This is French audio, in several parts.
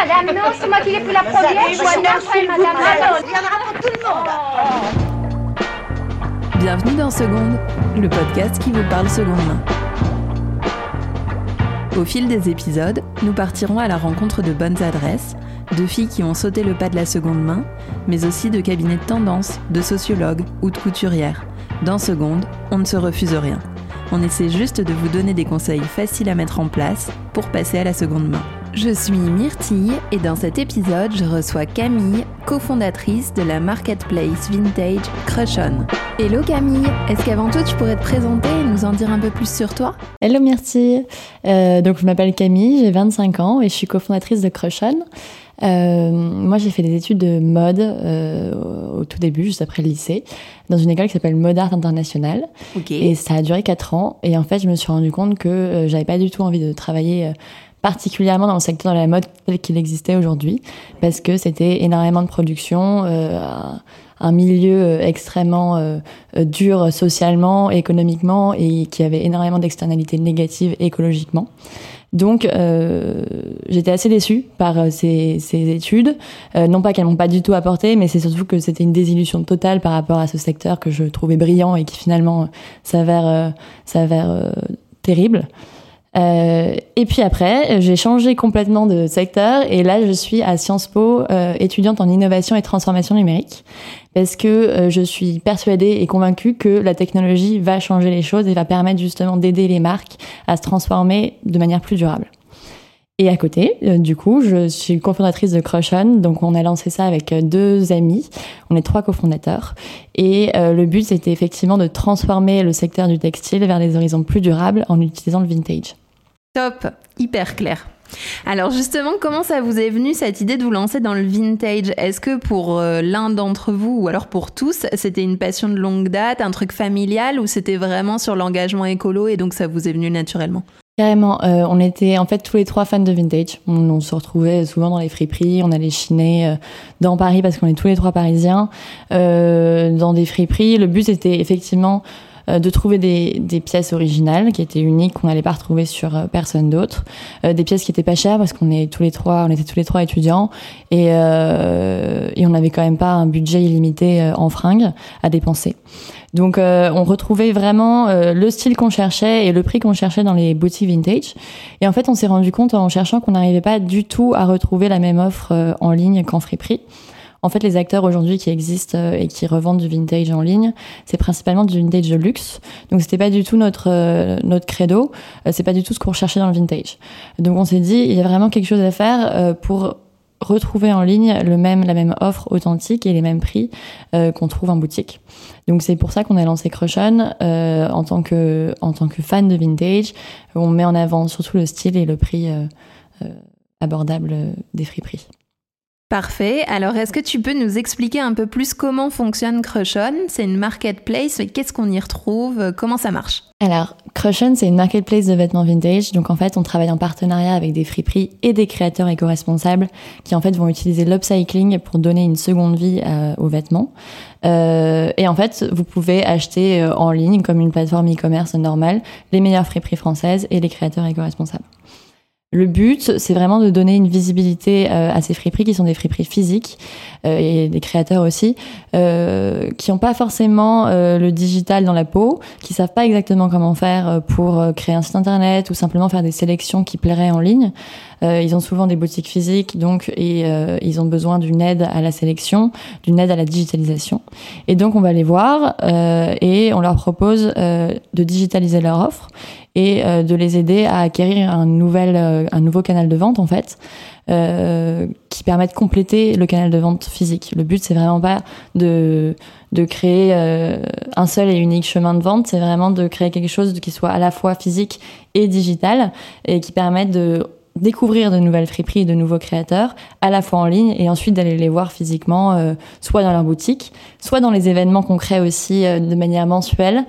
madame, non, c'est moi qui l'ai pris la première. Je suis madame. il y en aura pour tout le monde. Bienvenue dans Seconde, le podcast qui vous parle seconde main. Au fil des épisodes, nous partirons à la rencontre de bonnes adresses, de filles qui ont sauté le pas de la seconde main, mais aussi de cabinets de tendance, de sociologues ou de couturières. Dans Seconde, on ne se refuse rien. On essaie juste de vous donner des conseils faciles à mettre en place pour passer à la seconde main. Je suis Myrtille et dans cet épisode, je reçois Camille, cofondatrice de la marketplace vintage Crushon. Hello Camille, est-ce qu'avant tout tu pourrais te présenter et nous en dire un peu plus sur toi? Hello Myrtille, euh, donc je m'appelle Camille, j'ai 25 ans et je suis cofondatrice de Crushon. Euh, moi, j'ai fait des études de mode euh, au tout début, juste après le lycée, dans une école qui s'appelle Mode Art International. Et ça a duré 4 ans. Et en fait, je me suis rendu compte que euh, j'avais pas du tout envie de travailler euh, particulièrement dans le secteur de la mode tel qu'il existait aujourd'hui, parce que c'était énormément de production, euh, un milieu extrêmement dur socialement, économiquement, et qui avait énormément d'externalités négatives écologiquement. Donc, euh, j'étais assez déçue par euh, ces, ces études. Euh, non pas qu'elles m'ont pas du tout apporté, mais c'est surtout que c'était une désillusion totale par rapport à ce secteur que je trouvais brillant et qui finalement s'avère s'avère terrible. Euh, et puis après, j'ai changé complètement de secteur et là, je suis à Sciences Po, euh, étudiante en innovation et transformation numérique, parce que euh, je suis persuadée et convaincue que la technologie va changer les choses et va permettre justement d'aider les marques à se transformer de manière plus durable. Et à côté, du coup, je suis cofondatrice de Crushon, donc on a lancé ça avec deux amis, on est trois cofondateurs, et le but c'était effectivement de transformer le secteur du textile vers des horizons plus durables en utilisant le vintage. Top, hyper clair. Alors justement, comment ça vous est venu cette idée de vous lancer dans le vintage? Est-ce que pour euh, l'un d'entre vous, ou alors pour tous, c'était une passion de longue date, un truc familial, ou c'était vraiment sur l'engagement écolo et donc ça vous est venu naturellement? Carrément, euh, on était en fait tous les trois fans de vintage. On, se retrouvait souvent dans les friperies, on allait chiner euh, dans Paris parce qu'on est tous les trois parisiens, dans des friperies. Le but était effectivement de trouver des, des, pièces originales qui étaient uniques, qu'on n'allait pas retrouver sur euh, personne d'autre, euh, des pièces qui étaient pas chères parce qu'on est tous les trois, on était tous les trois étudiants et, et on n'avait quand même pas un budget illimité en fringues à dépenser. Donc on retrouvait vraiment le style qu'on cherchait et le prix qu'on cherchait dans les boutiques vintage. Et en fait, on s'est rendu compte en cherchant qu'on n'arrivait pas du tout à retrouver la même offre en ligne qu'en friperie. En fait, les acteurs aujourd'hui qui existent euh, et qui revendent du vintage en ligne, c'est principalement du vintage de luxe. Donc c'était pas du tout notre euh, notre credo, euh, c'est pas du tout ce qu'on recherchait dans le vintage. Donc on s'est dit il y a vraiment quelque chose à faire pour retrouver en ligne le même la même offre authentique et les mêmes prix qu'on trouve en boutique. Donc c'est pour ça qu'on a lancé Crushon en tant que en tant que fan de vintage, on met en avant surtout le style et le prix abordable des friperies. Parfait. Alors, est-ce que tu peux nous expliquer un peu plus comment fonctionne Crushon? C'est une marketplace, mais qu'est-ce qu'on y retrouve? Comment ça marche? Alors, Crushon, c'est une marketplace de vêtements vintage. Donc, en fait, on travaille en partenariat avec des friperies et des créateurs éco-responsables qui, en fait, vont utiliser l'upcycling pour donner une seconde vie euh, aux vêtements. Euh, et en fait, vous pouvez acheter euh, en ligne, comme une plateforme e-commerce normale, les meilleures friperies françaises et les créateurs éco-responsables. Le but, c'est vraiment de donner une visibilité euh, à ces friperies qui sont des friperies physiques euh, et des créateurs aussi, euh, qui n'ont pas forcément le digital dans la peau, qui savent pas exactement comment faire pour créer un site internet ou simplement faire des sélections qui plairaient en ligne. Ils ont souvent des boutiques physiques, donc et ils ont besoin d'une aide à la sélection, d'une aide à la digitalisation. Et donc on va les voir et on leur propose de digitaliser leur offre et euh, de les aider à acquérir un, nouvel, euh, un nouveau canal de vente en fait. Euh, qui permet de compléter le canal de vente physique. Le but, c'est vraiment pas de, de créer euh, un seul et unique chemin de vente, c'est vraiment de créer quelque chose qui soit à la fois physique et digital et qui permette de découvrir de nouvelles friperies, de nouveaux créateurs, à la fois en ligne et ensuite d'aller les voir physiquement, soit dans leur boutique, soit dans les événements qu'on crée aussi de manière mensuelle.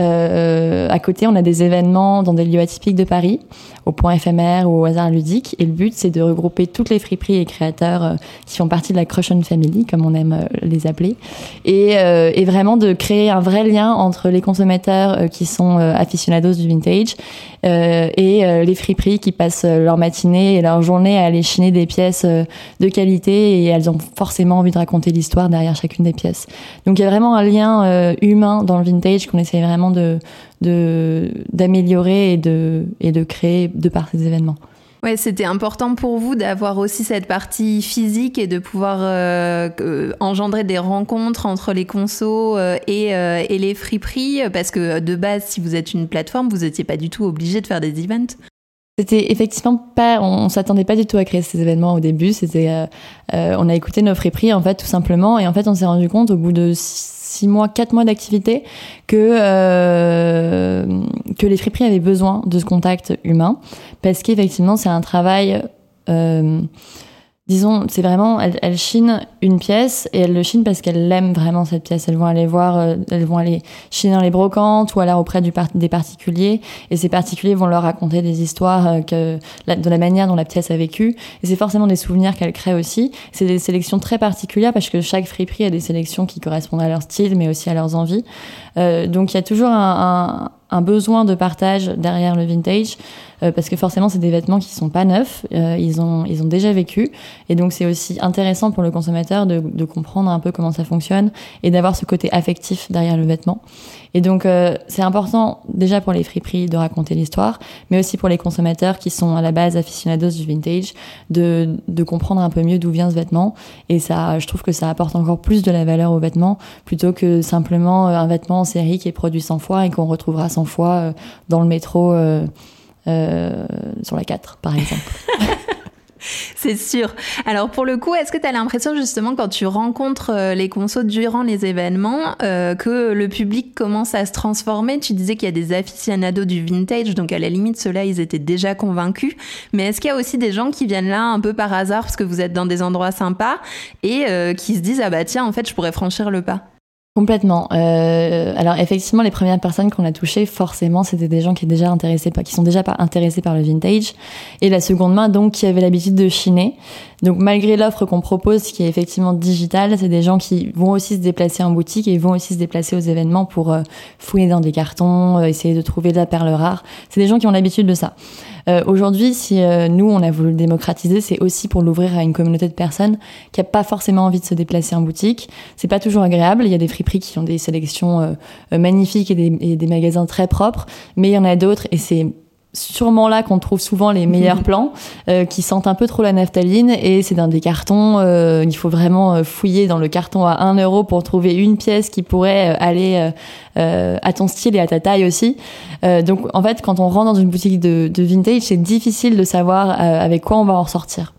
Euh, à côté, on a des événements dans des lieux atypiques de Paris, au point éphémère ou au hasard ludique. Et le but, c'est de regrouper toutes les friperies et créateurs euh, qui font partie de la Crushon Family, comme on aime euh, les appeler, et, et, vraiment de créer un vrai lien entre les consommateurs qui sont aficionados du vintage et les friperies qui passent leur matinée et leur journée à aller chiner des pièces de qualité et elles ont forcément envie de raconter l'histoire derrière chacune des pièces. Donc il y a vraiment un lien humain dans le vintage qu'on essaie vraiment de d'améliorer et de et de créer de par ces événements. Ouais, c'était important pour vous d'avoir aussi cette partie physique et de pouvoir euh, euh, engendrer des rencontres entre les consos euh, et, et, les friperies, parce que de base, si vous êtes une plateforme, vous n'étiez pas du tout obligé de faire des events. C'était effectivement pas, on, s'attendait pas du tout à créer ces événements au début. C'était, on a écouté nos friperies en fait tout simplement, et en fait on s'est rendu compte au bout de six mois, quatre mois d'activité que euh, que les friperies avaient besoin de ce contact humain. Parce qu'effectivement c'est un travail euh, disons, c'est vraiment, elles, elles, chinent une pièce et elles le chinent parce qu'elles aiment vraiment cette pièce. Elles vont aller voir, euh, elles vont aller chiner dans les brocantes ou alors auprès du des particuliers et ces particuliers vont leur raconter des histoires euh, que, de la manière dont la pièce a vécu et c'est forcément des souvenirs qu'elles créent aussi. C'est des sélections très particulières parce que chaque friperie a des sélections qui correspondent à leur style mais aussi à leurs envies. Euh, donc il y a toujours un, un un besoin de partage derrière le vintage euh, parce que forcément c'est des vêtements qui sont pas neufs, euh, ils ont ils ont déjà vécu. Et donc c'est aussi intéressant pour le consommateur de, de comprendre un peu comment ça fonctionne et d'avoir ce côté affectif derrière le vêtement. Et donc euh, c'est important déjà pour les friperies de raconter l'histoire, mais aussi pour les consommateurs qui sont à la base aficionados du vintage de de comprendre un peu mieux d'où vient ce vêtement. Et ça je trouve que ça apporte encore plus de la valeur au vêtement plutôt que simplement un vêtement en série qui est produit 100 fois et qu'on retrouvera 100 fois euh, dans le métro euh, euh, sur la 4, par exemple. C'est sûr. Alors pour le coup, est-ce que tu as l'impression justement quand tu rencontres les consos durant les événements que le public commence à se transformer? Tu disais qu'il y a des aficionados du vintage, donc à la limite ceux-là ils étaient déjà convaincus. Mais est-ce qu'il y a aussi des gens qui viennent là un peu par hasard parce que vous êtes dans des endroits sympas et qui se disent ah bah tiens en fait je pourrais franchir le pas Complètement. Euh, alors effectivement, les premières personnes qu'on a touchées, forcément, c'était des gens qui étaient déjà intéressés, qui sont déjà intéressés par le vintage, et la seconde main, donc, qui avaient l'habitude de chiner. Donc malgré l'offre qu'on propose, qui est effectivement digitale, c'est des gens qui vont aussi se déplacer en boutique et vont aussi se déplacer aux événements pour euh, fouiller dans des cartons, euh, essayer de trouver de la perle rare. C'est des gens qui ont l'habitude de ça. Aujourd'hui, si nous, on a voulu le démocratiser, c'est aussi pour l'ouvrir à une communauté de personnes qui n'a pas forcément envie de se déplacer en boutique. C'est pas toujours agréable. Il y a des friperies qui ont des sélections magnifiques et des, et des magasins très propres, mais il y en a d'autres et c'est sûrement là qu'on trouve souvent les meilleurs plans euh, qui sentent un peu trop la naphtaline et c'est dans des cartons euh, il faut vraiment euh, fouiller dans le carton à 1 euro pour trouver une pièce qui pourrait aller à ton style et à ta taille aussi. Donc en fait quand on rentre dans une boutique de, de vintage c'est difficile de savoir avec quoi on va en ressortir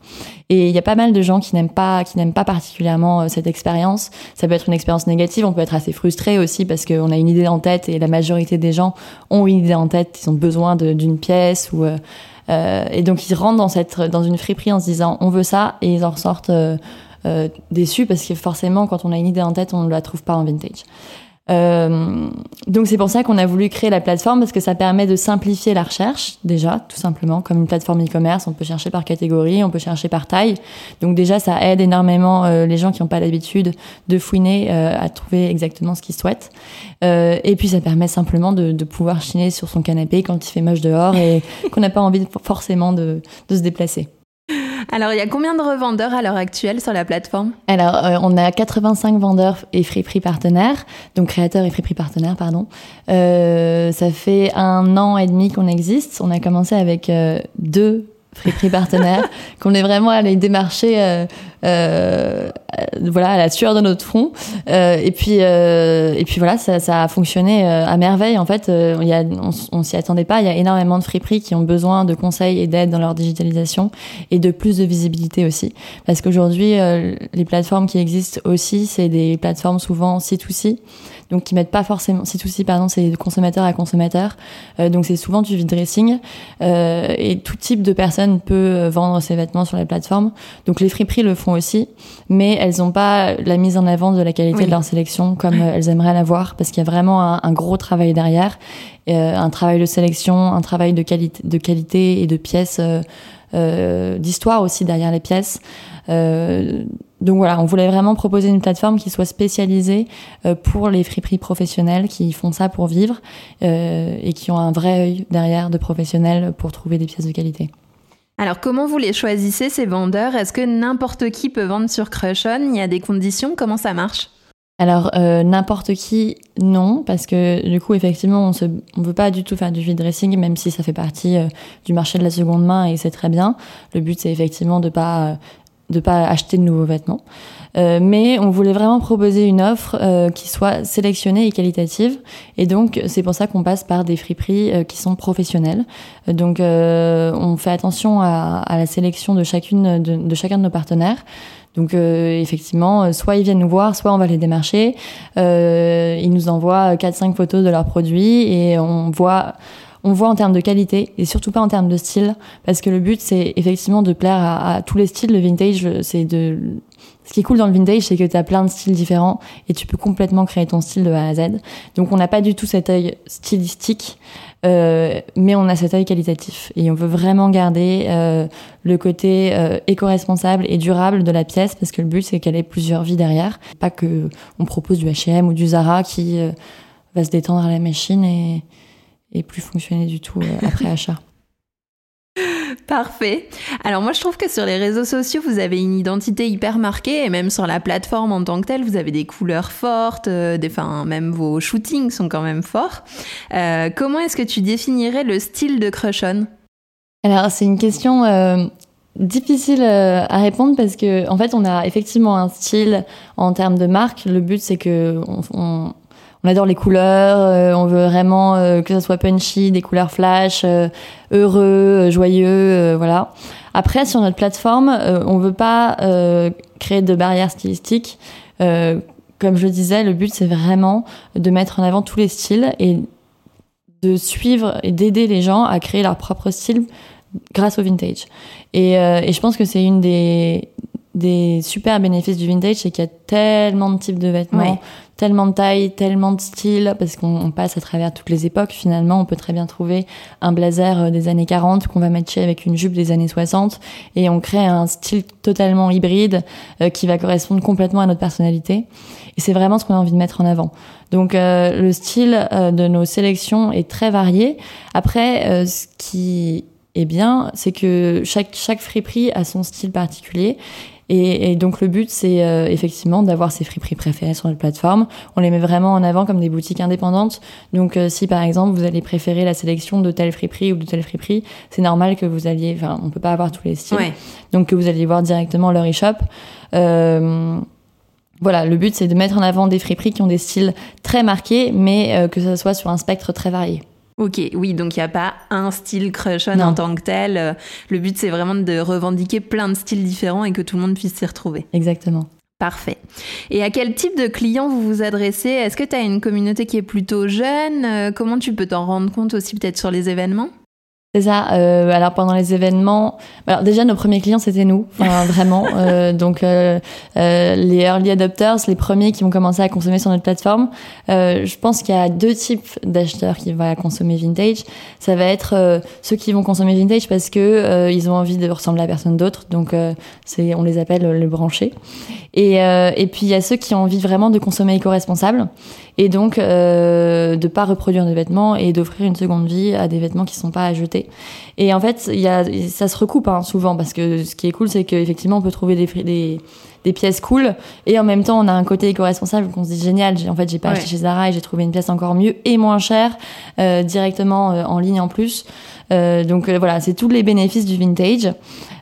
et il y a pas mal de gens qui n'aiment pas, qui n'aiment pas particulièrement euh, cette expérience. Ça peut être une expérience négative, on peut être assez frustré aussi parce qu'on a une idée en tête et la majorité des gens ont une idée en tête, ils ont besoin d'une pièce ou euh, euh, et donc ils rentrent dans cette dans une friperie en se disant on veut ça et ils en ressortent euh, euh déçus parce que forcément quand on a une idée en tête on ne la trouve pas en vintage. Euh, donc c'est pour ça qu'on a voulu créer la plateforme parce que ça permet de simplifier la recherche déjà tout simplement. Comme une plateforme e-commerce on peut chercher par catégorie on peut chercher par taille. Donc déjà ça aide énormément euh, les gens qui n'ont pas l'habitude de fouiner euh, à trouver exactement ce qu'ils souhaitent. Et puis ça permet simplement de, pouvoir chiner sur son canapé quand il fait moche dehors et qu'on n'a pas envie forcément de se déplacer. Alors, il y a combien de revendeurs à l'heure actuelle sur la plateforme? Alors, euh, on a 85 vendeurs et friperies partenaires, donc créateurs et friperies partenaires, pardon. Euh, ça fait un an et demi qu'on existe. On a commencé avec euh, deux friperies partenaires, qu'on est vraiment allé démarcher euh, voilà, à la sueur de notre front. Euh, et, puis, euh, et puis voilà, ça, ça a fonctionné euh, à merveille. En fait, on, on s'y attendait pas. Il y a énormément de friperies qui ont besoin de conseils et d'aide dans leur digitalisation et de plus de visibilité aussi. Parce qu'aujourd'hui, les plateformes qui existent aussi, c'est des plateformes souvent C2C donc qui mettent pas forcément si souci pardon c'est de consommateur à consommateur euh, donc c'est souvent du vide dressing euh, et tout type de personne peut vendre ses vêtements sur les plateformes donc les friperies le font font aussi, mais elles n'ont pas la mise en avant de la qualité de leur sélection comme elles aimeraient l'avoir, parce qu'il y a vraiment un, gros travail derrière, un travail de sélection, un travail de qualité, de qualité et de pièces, d'histoire aussi derrière les pièces. Euh, donc voilà, on voulait vraiment proposer une plateforme qui soit spécialisée euh, pour les friperies professionnels qui font ça pour vivre euh, et qui ont un vrai œil derrière de professionnels pour trouver des pièces de qualité. Alors comment vous les choisissez ces vendeurs? Est-ce que n'importe qui peut vendre sur Crushon? Il y a des conditions? Comment ça marche? Alors n'importe qui, non, parce que du coup effectivement on ne veut pas du tout faire du vide dressing, même si ça fait partie du marché de la seconde main et c'est très bien. Le but c'est effectivement de pas de pas acheter de nouveaux vêtements. Euh, mais on voulait vraiment proposer une offre euh, qui soit sélectionnée et qualitative. Et donc, c'est pour ça qu'on passe par des friperies euh, qui sont professionnelles. Donc, on fait attention à, la sélection de, chacune, de, chacun de nos partenaires. Donc effectivement, soit ils viennent nous voir, soit on va les démarcher. ils nous envoient 4-5 photos de leurs produits et on voit on voit en termes de qualité et surtout pas en termes de style, parce que le but c'est effectivement de plaire à, tous les styles. Le vintage, c'est de ce qui est cool dans le vintage, c'est que tu as plein de styles différents et tu peux complètement créer ton style de A à Z. Donc on n'a pas du tout cet œil stylistique, euh, mais on a cet œil qualitatif et on veut vraiment garder euh, le côté euh, éco-responsable et durable de la pièce parce que le but c'est qu'elle ait plusieurs vies derrière, pas que on propose du H&M ou du Zara qui va se détendre à la machine et et plus fonctionner du tout euh, après achat. Parfait. Alors moi je trouve que sur les réseaux sociaux vous avez une identité hyper marquée et même sur la plateforme en tant que telle vous avez des couleurs fortes, euh, des, même vos shootings sont quand même forts. Euh, comment est-ce que tu définirais le style de Crush On Alors c'est une question difficile à répondre parce que en fait on a effectivement un style en termes de marque. Le but c'est que on, on adore les couleurs, euh, on veut vraiment euh, que ça soit punchy, des couleurs flash, euh, heureux, joyeux, voilà. Après, sur notre plateforme, on veut pas créer de barrières stylistiques. comme je le disais, le but c'est vraiment de mettre en avant tous les styles et de suivre et d'aider les gens à créer leur propre style grâce au vintage. Et je pense que c'est une des, des super bénéfices du vintage, c'est qu'il y a tellement de types de vêtements, tellement de tailles, tellement de styles, parce qu'on passe à travers toutes les époques. Finalement, on peut très bien trouver un blazer euh, des années 40 qu'on va matcher avec une jupe des années 60, et on crée un style totalement hybride euh, qui va correspondre complètement à notre personnalité. Et c'est vraiment ce qu'on a envie de mettre en avant. Donc euh, le style de nos sélections est très varié. Après, ce qui est bien, c'est que chaque chaque friperie a son style particulier et, et donc le but, c'est euh, effectivement d'avoir ses friperies préférées sur notre plateforme. On les met vraiment en avant comme des boutiques indépendantes. Donc euh, si par exemple vous allez préférer la sélection de telle friperie ou de telle friperie, c'est normal que vous alliez, enfin on peut pas avoir tous les styles, donc que vous alliez voir directement leur e-shop. Euh, voilà, le but c'est de mettre en avant des friperies qui ont des styles très marqués, mais que ça soit sur un spectre très varié. Ok, oui, donc il n'y a pas un style crush on en tant que tel. Le but, c'est vraiment de revendiquer plein de styles différents et que tout le monde puisse s'y retrouver. Exactement. Parfait. Et à quel type de clients vous vous adressez? Est-ce que tu as une communauté qui est plutôt jeune? Euh, Comment tu peux t'en rendre compte aussi peut-être sur les événements? C'est ça. Euh, alors pendant les événements, alors déjà nos premiers clients c'était nous, enfin vraiment. Euh, donc euh, euh, les early adopters, les premiers qui vont commencer à consommer sur notre plateforme. Euh, je pense qu'il y a deux types d'acheteurs qui vont consommer vintage. Ça va être ceux qui vont consommer vintage parce que ils ont envie de ressembler à personne d'autre. Donc c'est, on les appelle le branché. Et, et puis il y a ceux qui ont envie vraiment de consommer éco-responsable et donc euh, de pas reproduire des vêtements et d'offrir une seconde vie à des vêtements qui sont pas à jeter. Et en fait, y a, ça se recoupe hein, souvent parce que ce qui est cool, c'est qu'effectivement on peut trouver des, des, des pièces cool et en même temps on a un côté éco-responsable qu'on se dit génial. En fait, j'ai pas acheté chez Zara et j'ai trouvé une pièce encore mieux et moins chère euh, directement euh, en ligne en plus. Euh, donc euh, voilà, c'est tous les bénéfices du vintage.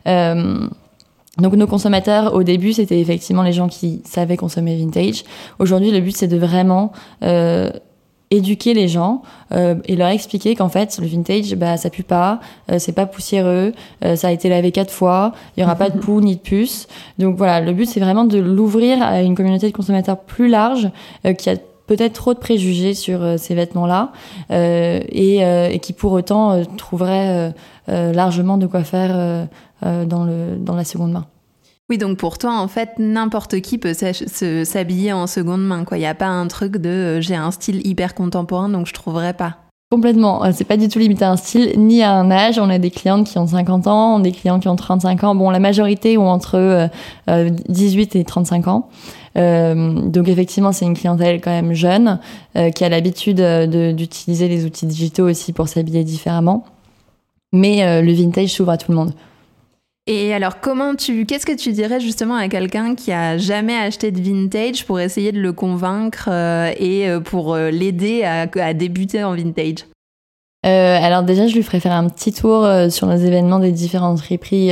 Euh, donc nos consommateurs au début c'était effectivement les gens qui savaient consommer vintage. Aujourd'hui le but c'est de vraiment euh, éduquer les gens euh, et leur expliquer qu'en fait le vintage bah ça pue pas, euh, c'est pas poussiéreux, euh, ça a été lavé quatre fois, il y aura pas de poux ni de puces. Donc voilà, le but c'est vraiment de l'ouvrir à une communauté de consommateurs plus large euh, qui a peut-être trop de préjugés sur ces vêtements-là et, et, qui pour autant trouverait largement de quoi faire dans, le, dans la seconde main. Oui, donc pour toi, en fait, n'importe qui peut s'habiller en seconde main. Il n'y a pas un truc de euh, j'ai un style hyper contemporain, donc je trouverais pas. Complètement. Euh, c'est pas du tout limité à un style ni à un âge. On a des clientes qui ont 50 ans, des clients qui ont 35 ans. Bon, la majorité ont entre 18 et 35 ans. donc effectivement, c'est une clientèle quand même jeune qui a l'habitude d'utiliser les outils digitaux aussi pour s'habiller différemment. Mais le vintage s'ouvre à tout le monde. Et alors, comment tu, qu'est-ce que tu dirais justement à quelqu'un qui a jamais acheté de vintage pour essayer de le convaincre euh, et euh, pour euh, l'aider à, à, débuter en vintage? Alors déjà, je lui ferais faire un petit tour sur les événements des différentes friperies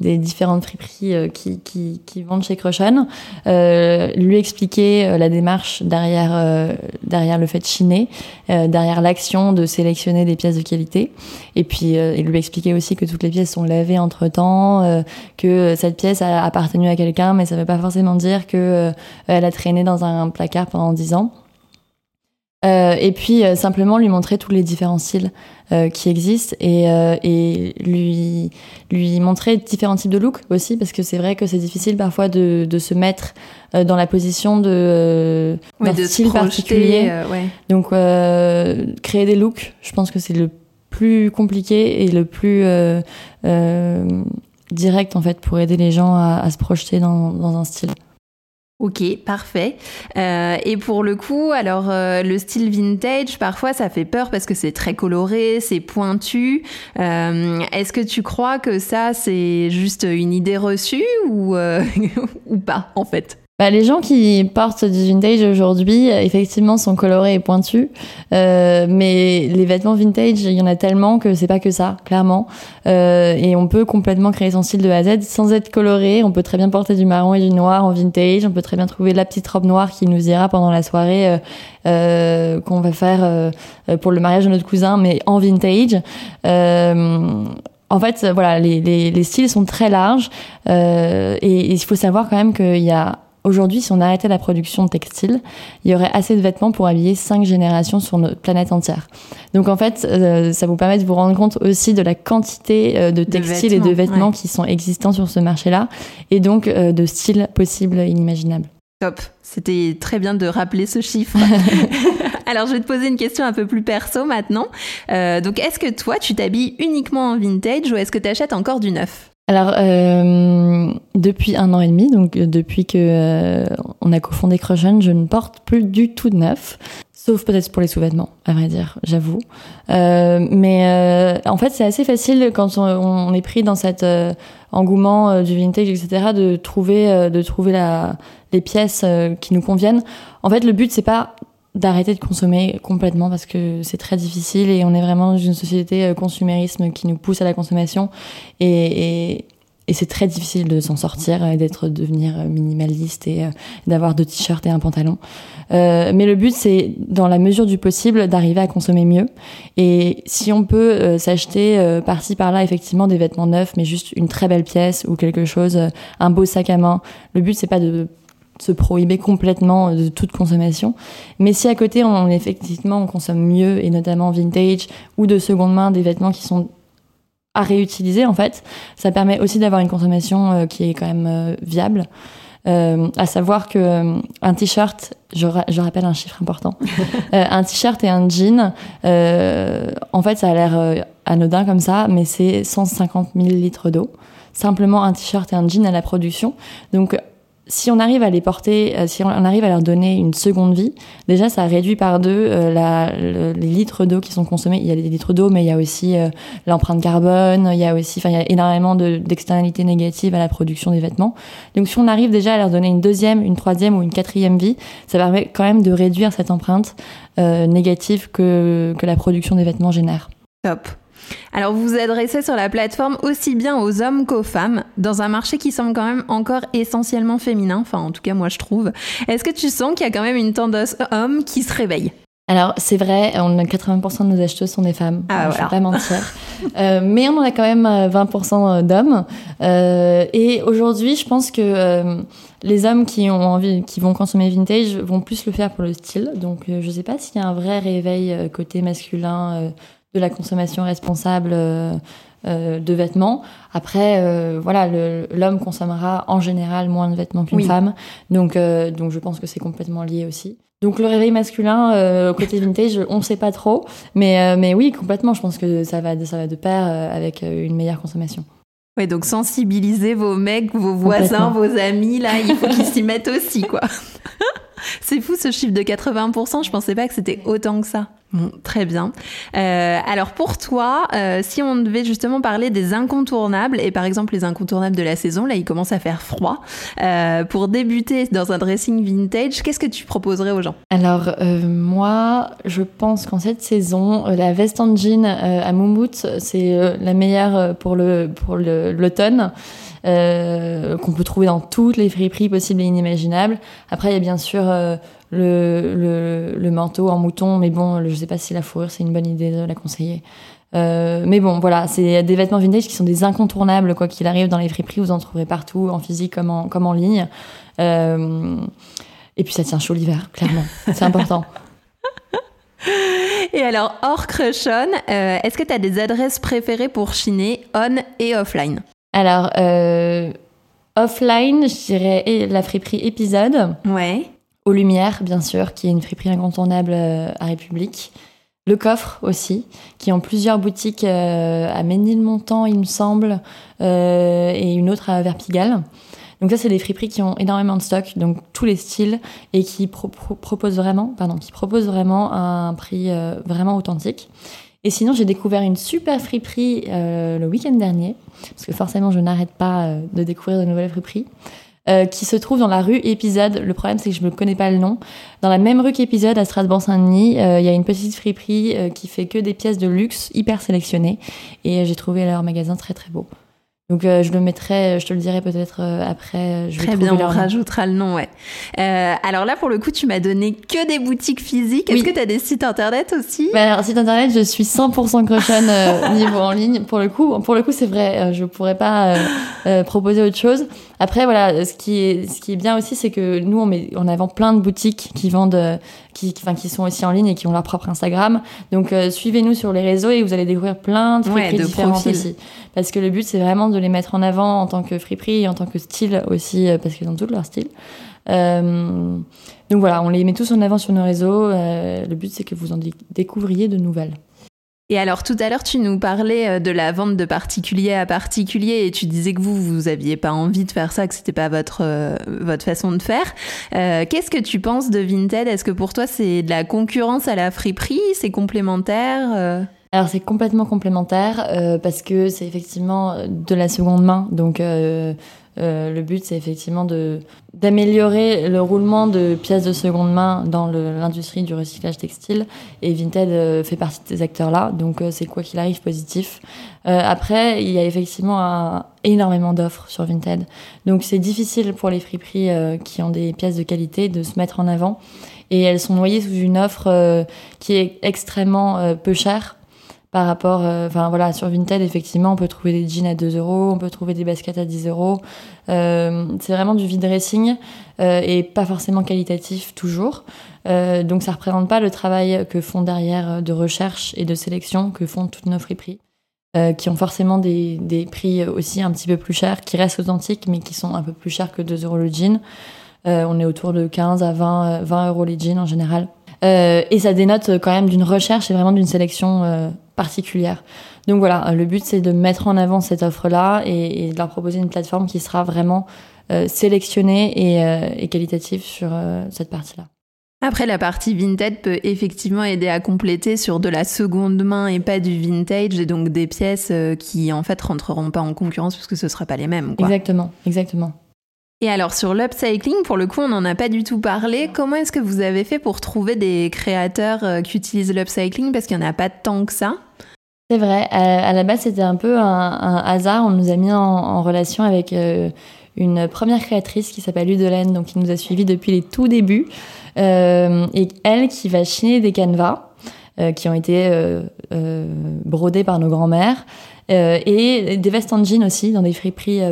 des différentes friperies euh, qui, qui, qui, vendent chez Crochan, euh, lui expliquer euh, la démarche derrière, euh, derrière le fait de chiner, derrière l'action de sélectionner des pièces de qualité, et puis et lui expliquer aussi que toutes les pièces sont lavées entre temps, que cette pièce a appartenu à quelqu'un, mais ça ne veut pas forcément dire que elle a traîné dans un placard pendant dix ans. Euh, et puis euh, simplement lui montrer tous les différents styles euh, qui existent et, et lui lui montrer différents types de looks aussi parce que c'est vrai que c'est difficile parfois de, de se mettre dans la position de d'un style particulier. Ouais. Donc créer des looks, je pense que c'est le plus compliqué et le plus direct en fait pour aider les gens à, à se projeter dans, dans un style. Ok, parfait. Euh, et pour le coup, alors euh, le style vintage, parfois ça fait peur parce que c'est très coloré, c'est pointu. Euh, Est-ce que tu crois que ça c'est juste une idée reçue ou, ou pas en fait? Bah, les gens qui portent du vintage aujourd'hui, effectivement, sont colorés et pointus. Euh, mais les vêtements vintage, il y en a tellement que c'est pas que ça, clairement. Euh, et on peut complètement créer son style de A à Z sans être coloré. On peut très bien porter du marron et du noir en vintage. On peut très bien trouver la petite robe noire qui nous ira pendant la soirée euh, euh qu'on va faire euh, pour le mariage de notre cousin, mais en vintage. Euh, en fait, voilà, les, les, les, styles sont très larges euh, et il faut savoir quand même qu'il y a Aujourd'hui, si on arrêtait la production textile, il y aurait assez de vêtements pour habiller cinq générations sur notre planète entière. Donc en fait, euh, ça vous permet de vous rendre compte aussi de la quantité euh, de textiles et de vêtements qui sont existants sur ce marché-là, et donc euh, de styles possibles et inimaginables. Top, c'était très bien de rappeler ce chiffre. Alors je vais te poser une question un peu plus perso maintenant. donc est-ce que toi, tu t'habilles uniquement en vintage ou est-ce que tu achètes encore du neuf? Alors, euh, depuis un an et demi, donc euh, depuis que euh, on a cofondé Crochan, je ne porte plus du tout de neuf, sauf peut-être pour les sous-vêtements, à vrai dire, j'avoue. Euh, mais en fait, c'est assez facile quand on, on, est pris dans cet engouement du vintage, etc., de trouver, de trouver la, les pièces qui nous conviennent. En fait, le but c'est pas d'arrêter de consommer complètement parce que c'est très difficile et on est vraiment dans une société euh, consumérisme qui nous pousse à la consommation et, et, c'est très difficile de s'en sortir et d'être devenir minimaliste et euh, d'avoir deux t-shirts et un pantalon. Euh, mais le but c'est dans la mesure du possible d'arriver à consommer mieux et si on peut euh, s'acheter euh, par-ci par-là effectivement des vêtements neufs mais juste une très belle pièce ou quelque chose un beau sac à main. Le but c'est pas de se prohiber complètement de toute consommation. Mais si à côté, on, effectivement, on consomme mieux, et notamment vintage ou de seconde main, des vêtements qui sont à réutiliser, en fait, ça permet aussi d'avoir une consommation euh, qui est quand même euh, viable. Euh, à savoir que euh, un t-shirt, je, je, rappelle un chiffre important, un t-shirt et un jean, en fait, ça a l'air anodin comme ça, mais c'est 150 000 litres d'eau simplement un t-shirt et un jean à la production. Donc si on arrive à les porter, euh, si on arrive à leur donner une seconde vie, déjà ça réduit par deux euh, les litres d'eau qui sont consommés. Il y a des litres d'eau, mais il y a aussi euh, l'empreinte carbone, il y a aussi, enfin il y a énormément d'externalités négatives à la production des vêtements. Donc si on arrive déjà à leur donner une deuxième, une troisième ou une quatrième vie, ça permet quand même de réduire cette empreinte négative que, que la production des vêtements génère. Top. Alors vous vous adressez sur la plateforme aussi bien aux hommes qu'aux femmes, dans un marché qui semble quand même encore essentiellement féminin, enfin en tout cas moi je trouve. Est-ce que tu sens qu'il y a quand même une tendance homme qui se réveille? Alors c'est vrai, on a 80% de nos acheteuses sont des femmes. Ah, je vais pas mentir. euh, mais on en a quand même 20% euh, d'hommes. Euh, et aujourd'hui, je pense que euh, les hommes qui ont envie, qui vont consommer vintage, vont plus le faire pour le style. Donc je sais pas s'il y a un vrai réveil côté masculin de la consommation responsable euh, de vêtements. Après, voilà, l'homme consommera en général moins de vêtements qu'une femme, donc donc je pense que c'est complètement lié aussi. Donc le réveil masculin euh, côté vintage, on ne sait pas trop, mais euh, mais oui complètement. Je pense que ça va ça va de pair euh, avec euh, une meilleure consommation. Oui, donc sensibiliser vos mecs, vos voisins, vos amis, là, il faut qu'ils s'y mettent aussi, quoi. C'est fou ce chiffre de 80%, je pensais pas que c'était autant que ça. Bon, très bien. Euh, alors pour toi, euh, si on devait justement parler des incontournables, et par exemple les incontournables de la saison, là il commence à faire froid, euh, pour débuter dans un dressing vintage, qu'est-ce que tu proposerais aux gens? Alors moi, je pense qu'en cette saison, la veste en jean à moumoute, c'est la meilleure pour le pour l'automne. qu'on peut trouver dans toutes les friperies possibles et inimaginables. Après, il y a bien sûr le, le, le, manteau en mouton, mais bon, je sais pas si la fourrure c'est une bonne idée de la conseiller. Euh, mais bon, voilà, c'est des vêtements vintage qui sont des incontournables, quoi qu'il arrive dans les friperies, vous en trouverez partout, en physique comme en, comme en ligne. Euh, et puis ça tient chaud l'hiver, clairement, c'est important. Et alors, hors crush euh, est-ce que tu as des adresses préférées pour chiner on et offline? Alors, euh, offline, je dirais la friperie épisode. Ouais. Aux Lumières, bien sûr, qui est une friperie incontournable euh, à République. Le Coffre aussi, qui ont plusieurs boutiques euh, à Ménilmontant, il me semble, euh, et une autre à Verpigal. Donc ça, c'est des friperies qui ont énormément de stock, donc tous les styles, et qui proposent vraiment, pardon, qui proposent vraiment un prix vraiment authentique. Et sinon, j'ai découvert une super friperie le week-end dernier, parce que forcément, je n'arrête pas de découvrir de nouvelles friperies. Euh, qui se trouve dans la rue Épisode. Le problème, c'est que je ne connais pas le nom. Dans la même rue qu'Épisode, à Strasbourg-Saint-Denis, euh, il y a une petite friperie euh, qui fait que des pièces de luxe hyper sélectionnées. Et j'ai trouvé leur magasin très très beau. Donc euh, je le mettrai, je te le dirai peut-être euh, après. Je Très bien, on rajoutera le nom, ouais. Euh, alors là, pour le coup, tu m'as donné que des boutiques physiques. Est-ce que tu as des sites internet aussi? Bah, alors, site internet, je suis 100% Crushon euh, niveau en ligne. Pour le coup, pour le coup, c'est vrai, je pourrais pas proposer autre chose. Après, voilà, ce qui est, ce qui est bien aussi, c'est que nous, on met en avant plein de boutiques qui vendent qui, enfin, qui sont aussi en ligne et qui ont leur propre Instagram. Donc euh, suivez-nous sur les réseaux et vous allez découvrir plein de friperies différentes aussi. Parce que le but c'est vraiment de les mettre en avant en tant que friperie et en tant que style aussi, euh, parce qu'ils ont tout leur style. Euh, donc voilà, on les met tous en avant sur nos réseaux. le but c'est que vous en découvriez de nouvelles. Et alors tout à l'heure, tu nous parlais euh, de la vente de particulier à particulier et tu disais que vous, vous aviez pas envie de faire ça, que c'était pas votre euh, votre façon de faire. Euh, Qu'est-ce que tu penses de Vinted? Est-ce que pour toi c'est de la concurrence à la friperie? C'est complémentaire euh? alors c'est complètement complémentaire euh, parce que c'est effectivement de la seconde main, donc euh, euh, le but, c'est effectivement de d'améliorer le roulement de pièces de seconde main dans l'industrie du recyclage textile. Et Vinted euh, fait partie de ces acteurs-là, donc euh, c'est quoi qu'il arrive positif. après, il y a effectivement un, énormément d'offres sur Vinted, donc c'est difficile pour les friperies qui ont des pièces de qualité de se mettre en avant. Et elles sont noyées sous une offre qui est extrêmement peu chère par rapport, euh, enfin voilà, sur Vinted, effectivement, on peut trouver des jeans à 2 euros, on peut trouver des baskets à 10 euros. Euh, c'est vraiment du vide dressing euh, et pas forcément qualitatif toujours. Euh, donc ça représente pas le travail que font derrière de recherche et de sélection que font toutes nos friperies. Euh, qui ont forcément des, des, prix aussi un petit peu plus chers, qui restent authentiques, mais qui sont un peu plus chers que 2 euros le jean. on est autour de 15 à 20, 20 euros les jeans en général. et ça dénote quand même d'une recherche et vraiment d'une sélection particulière. Donc voilà, le but c'est de mettre en avant cette offre-là et, de leur proposer une plateforme qui sera vraiment euh, sélectionnée et, euh, qualitative sur euh, cette partie-là. Après, la partie vintage peut effectivement aider à compléter sur de la seconde main et pas du vintage, et donc des pièces qui en fait rentreront pas en concurrence parce que ce sera pas les mêmes. Exactement, exactement. Et alors sur l'upcycling, pour le coup, on n'en a pas du tout parlé. Comment est-ce que vous avez fait pour trouver des créateurs qui utilisent l'upcycling? Parce qu'il n'y en a pas tant que ça. C'est vrai. À, la base, c'était un peu un, hasard. On nous a mis en, relation avec euh, une première créatrice qui s'appelle Udelaine, donc qui nous a suivis depuis les tout débuts. Euh, et elle qui va chiner des canevas euh, qui ont été brodés par nos grands-mères et des vestes en jean aussi dans des friperies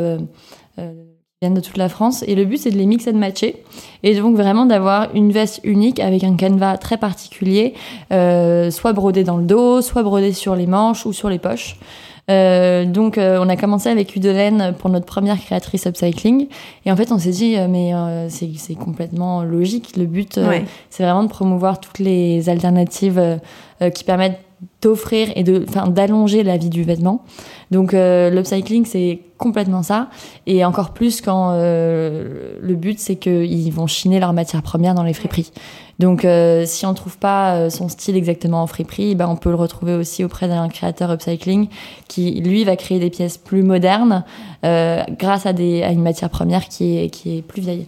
viennent de toute la France. Et le but, c'est de les mixer et de matcher. Et donc vraiment d'avoir une veste unique avec un canevas très particulier, euh, soit brodé dans le dos, soit brodé sur les manches ou sur les poches. Euh, donc, euh, on a commencé avec Udelen pour notre première créatrice upcycling. Et en fait, on s'est dit, mais c'est complètement logique. Le but, c'est vraiment de promouvoir toutes les alternatives qui permettent d'offrir et de, enfin, d'allonger la vie du vêtement. Donc, l'upcycling, c'est complètement ça. Et encore plus quand le but, c'est qu'ils vont chiner leurs matières premières dans les friperies. Donc, euh, si on trouve pas euh, son style exactement en friperie, ben, on peut le retrouver aussi auprès d'un créateur upcycling qui, lui, va créer des pièces plus modernes euh, grâce à, des, à une matière première qui est, qui est plus vieille.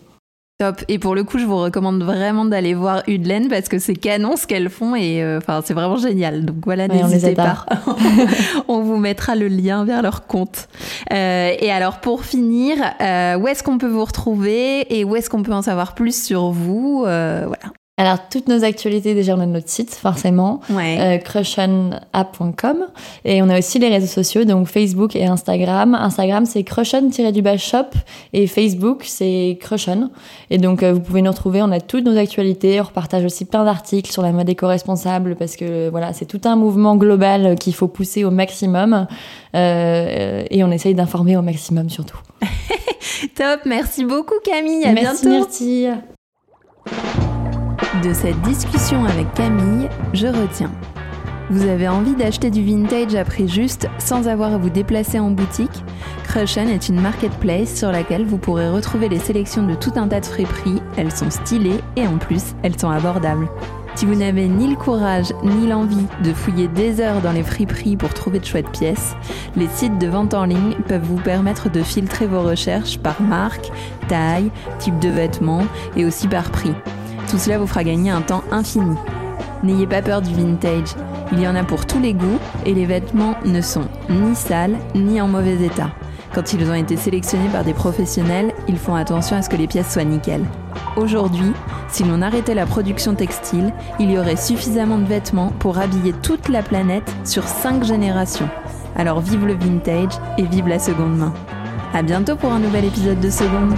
Top. Et pour le coup, je vous recommande vraiment d'aller voir Udlen parce que c'est canon ce qu'elles font et enfin c'est vraiment génial. Donc voilà, n'hésitez pas. on vous mettra le lien vers leur compte. et alors pour finir, où est-ce qu'on peut vous retrouver et où est-ce qu'on peut en savoir plus sur vous Voilà. Alors, toutes nos actualités, déjà, on a notre site, forcément, ouais. euh, crushonapp.com. Et on a aussi les réseaux sociaux, donc Facebook et Instagram. Instagram, c'est crushon-shop et Facebook, c'est crushon. Et donc, euh, vous pouvez nous retrouver, on a toutes nos actualités. On repartage aussi plein d'articles sur la mode éco-responsable parce que, voilà, c'est tout un mouvement global qu'il faut pousser au maximum. Euh, et on essaye d'informer au maximum, surtout. Top, merci beaucoup Camille, à merci, bientôt. Merci, de cette discussion avec Camille, je retiens. Vous avez envie d'acheter du vintage à prix juste sans avoir à vous déplacer en boutique? Crushen est une marketplace sur laquelle vous pourrez retrouver les sélections de tout un tas de friperies. Elles sont stylées et en plus, elles sont abordables. Si vous n'avez ni le courage ni l'envie de fouiller des heures dans les friperies pour trouver de chouettes pièces, les sites de vente en ligne peuvent vous permettre de filtrer vos recherches par marque, taille, type de vêtements et aussi par prix. Tout cela vous fera gagner un temps infini. N'ayez pas peur du vintage, il y en a pour tous les goûts et les vêtements ne sont ni sales ni en mauvais état. Quand ils ont été sélectionnés par des professionnels, ils font attention à ce que les pièces soient nickel. Aujourd'hui, si l'on arrêtait la production textile, il y aurait suffisamment de vêtements pour habiller toute la planète sur 5 générations. Alors vive le vintage et vive la seconde main. A bientôt pour un nouvel épisode de Seconde.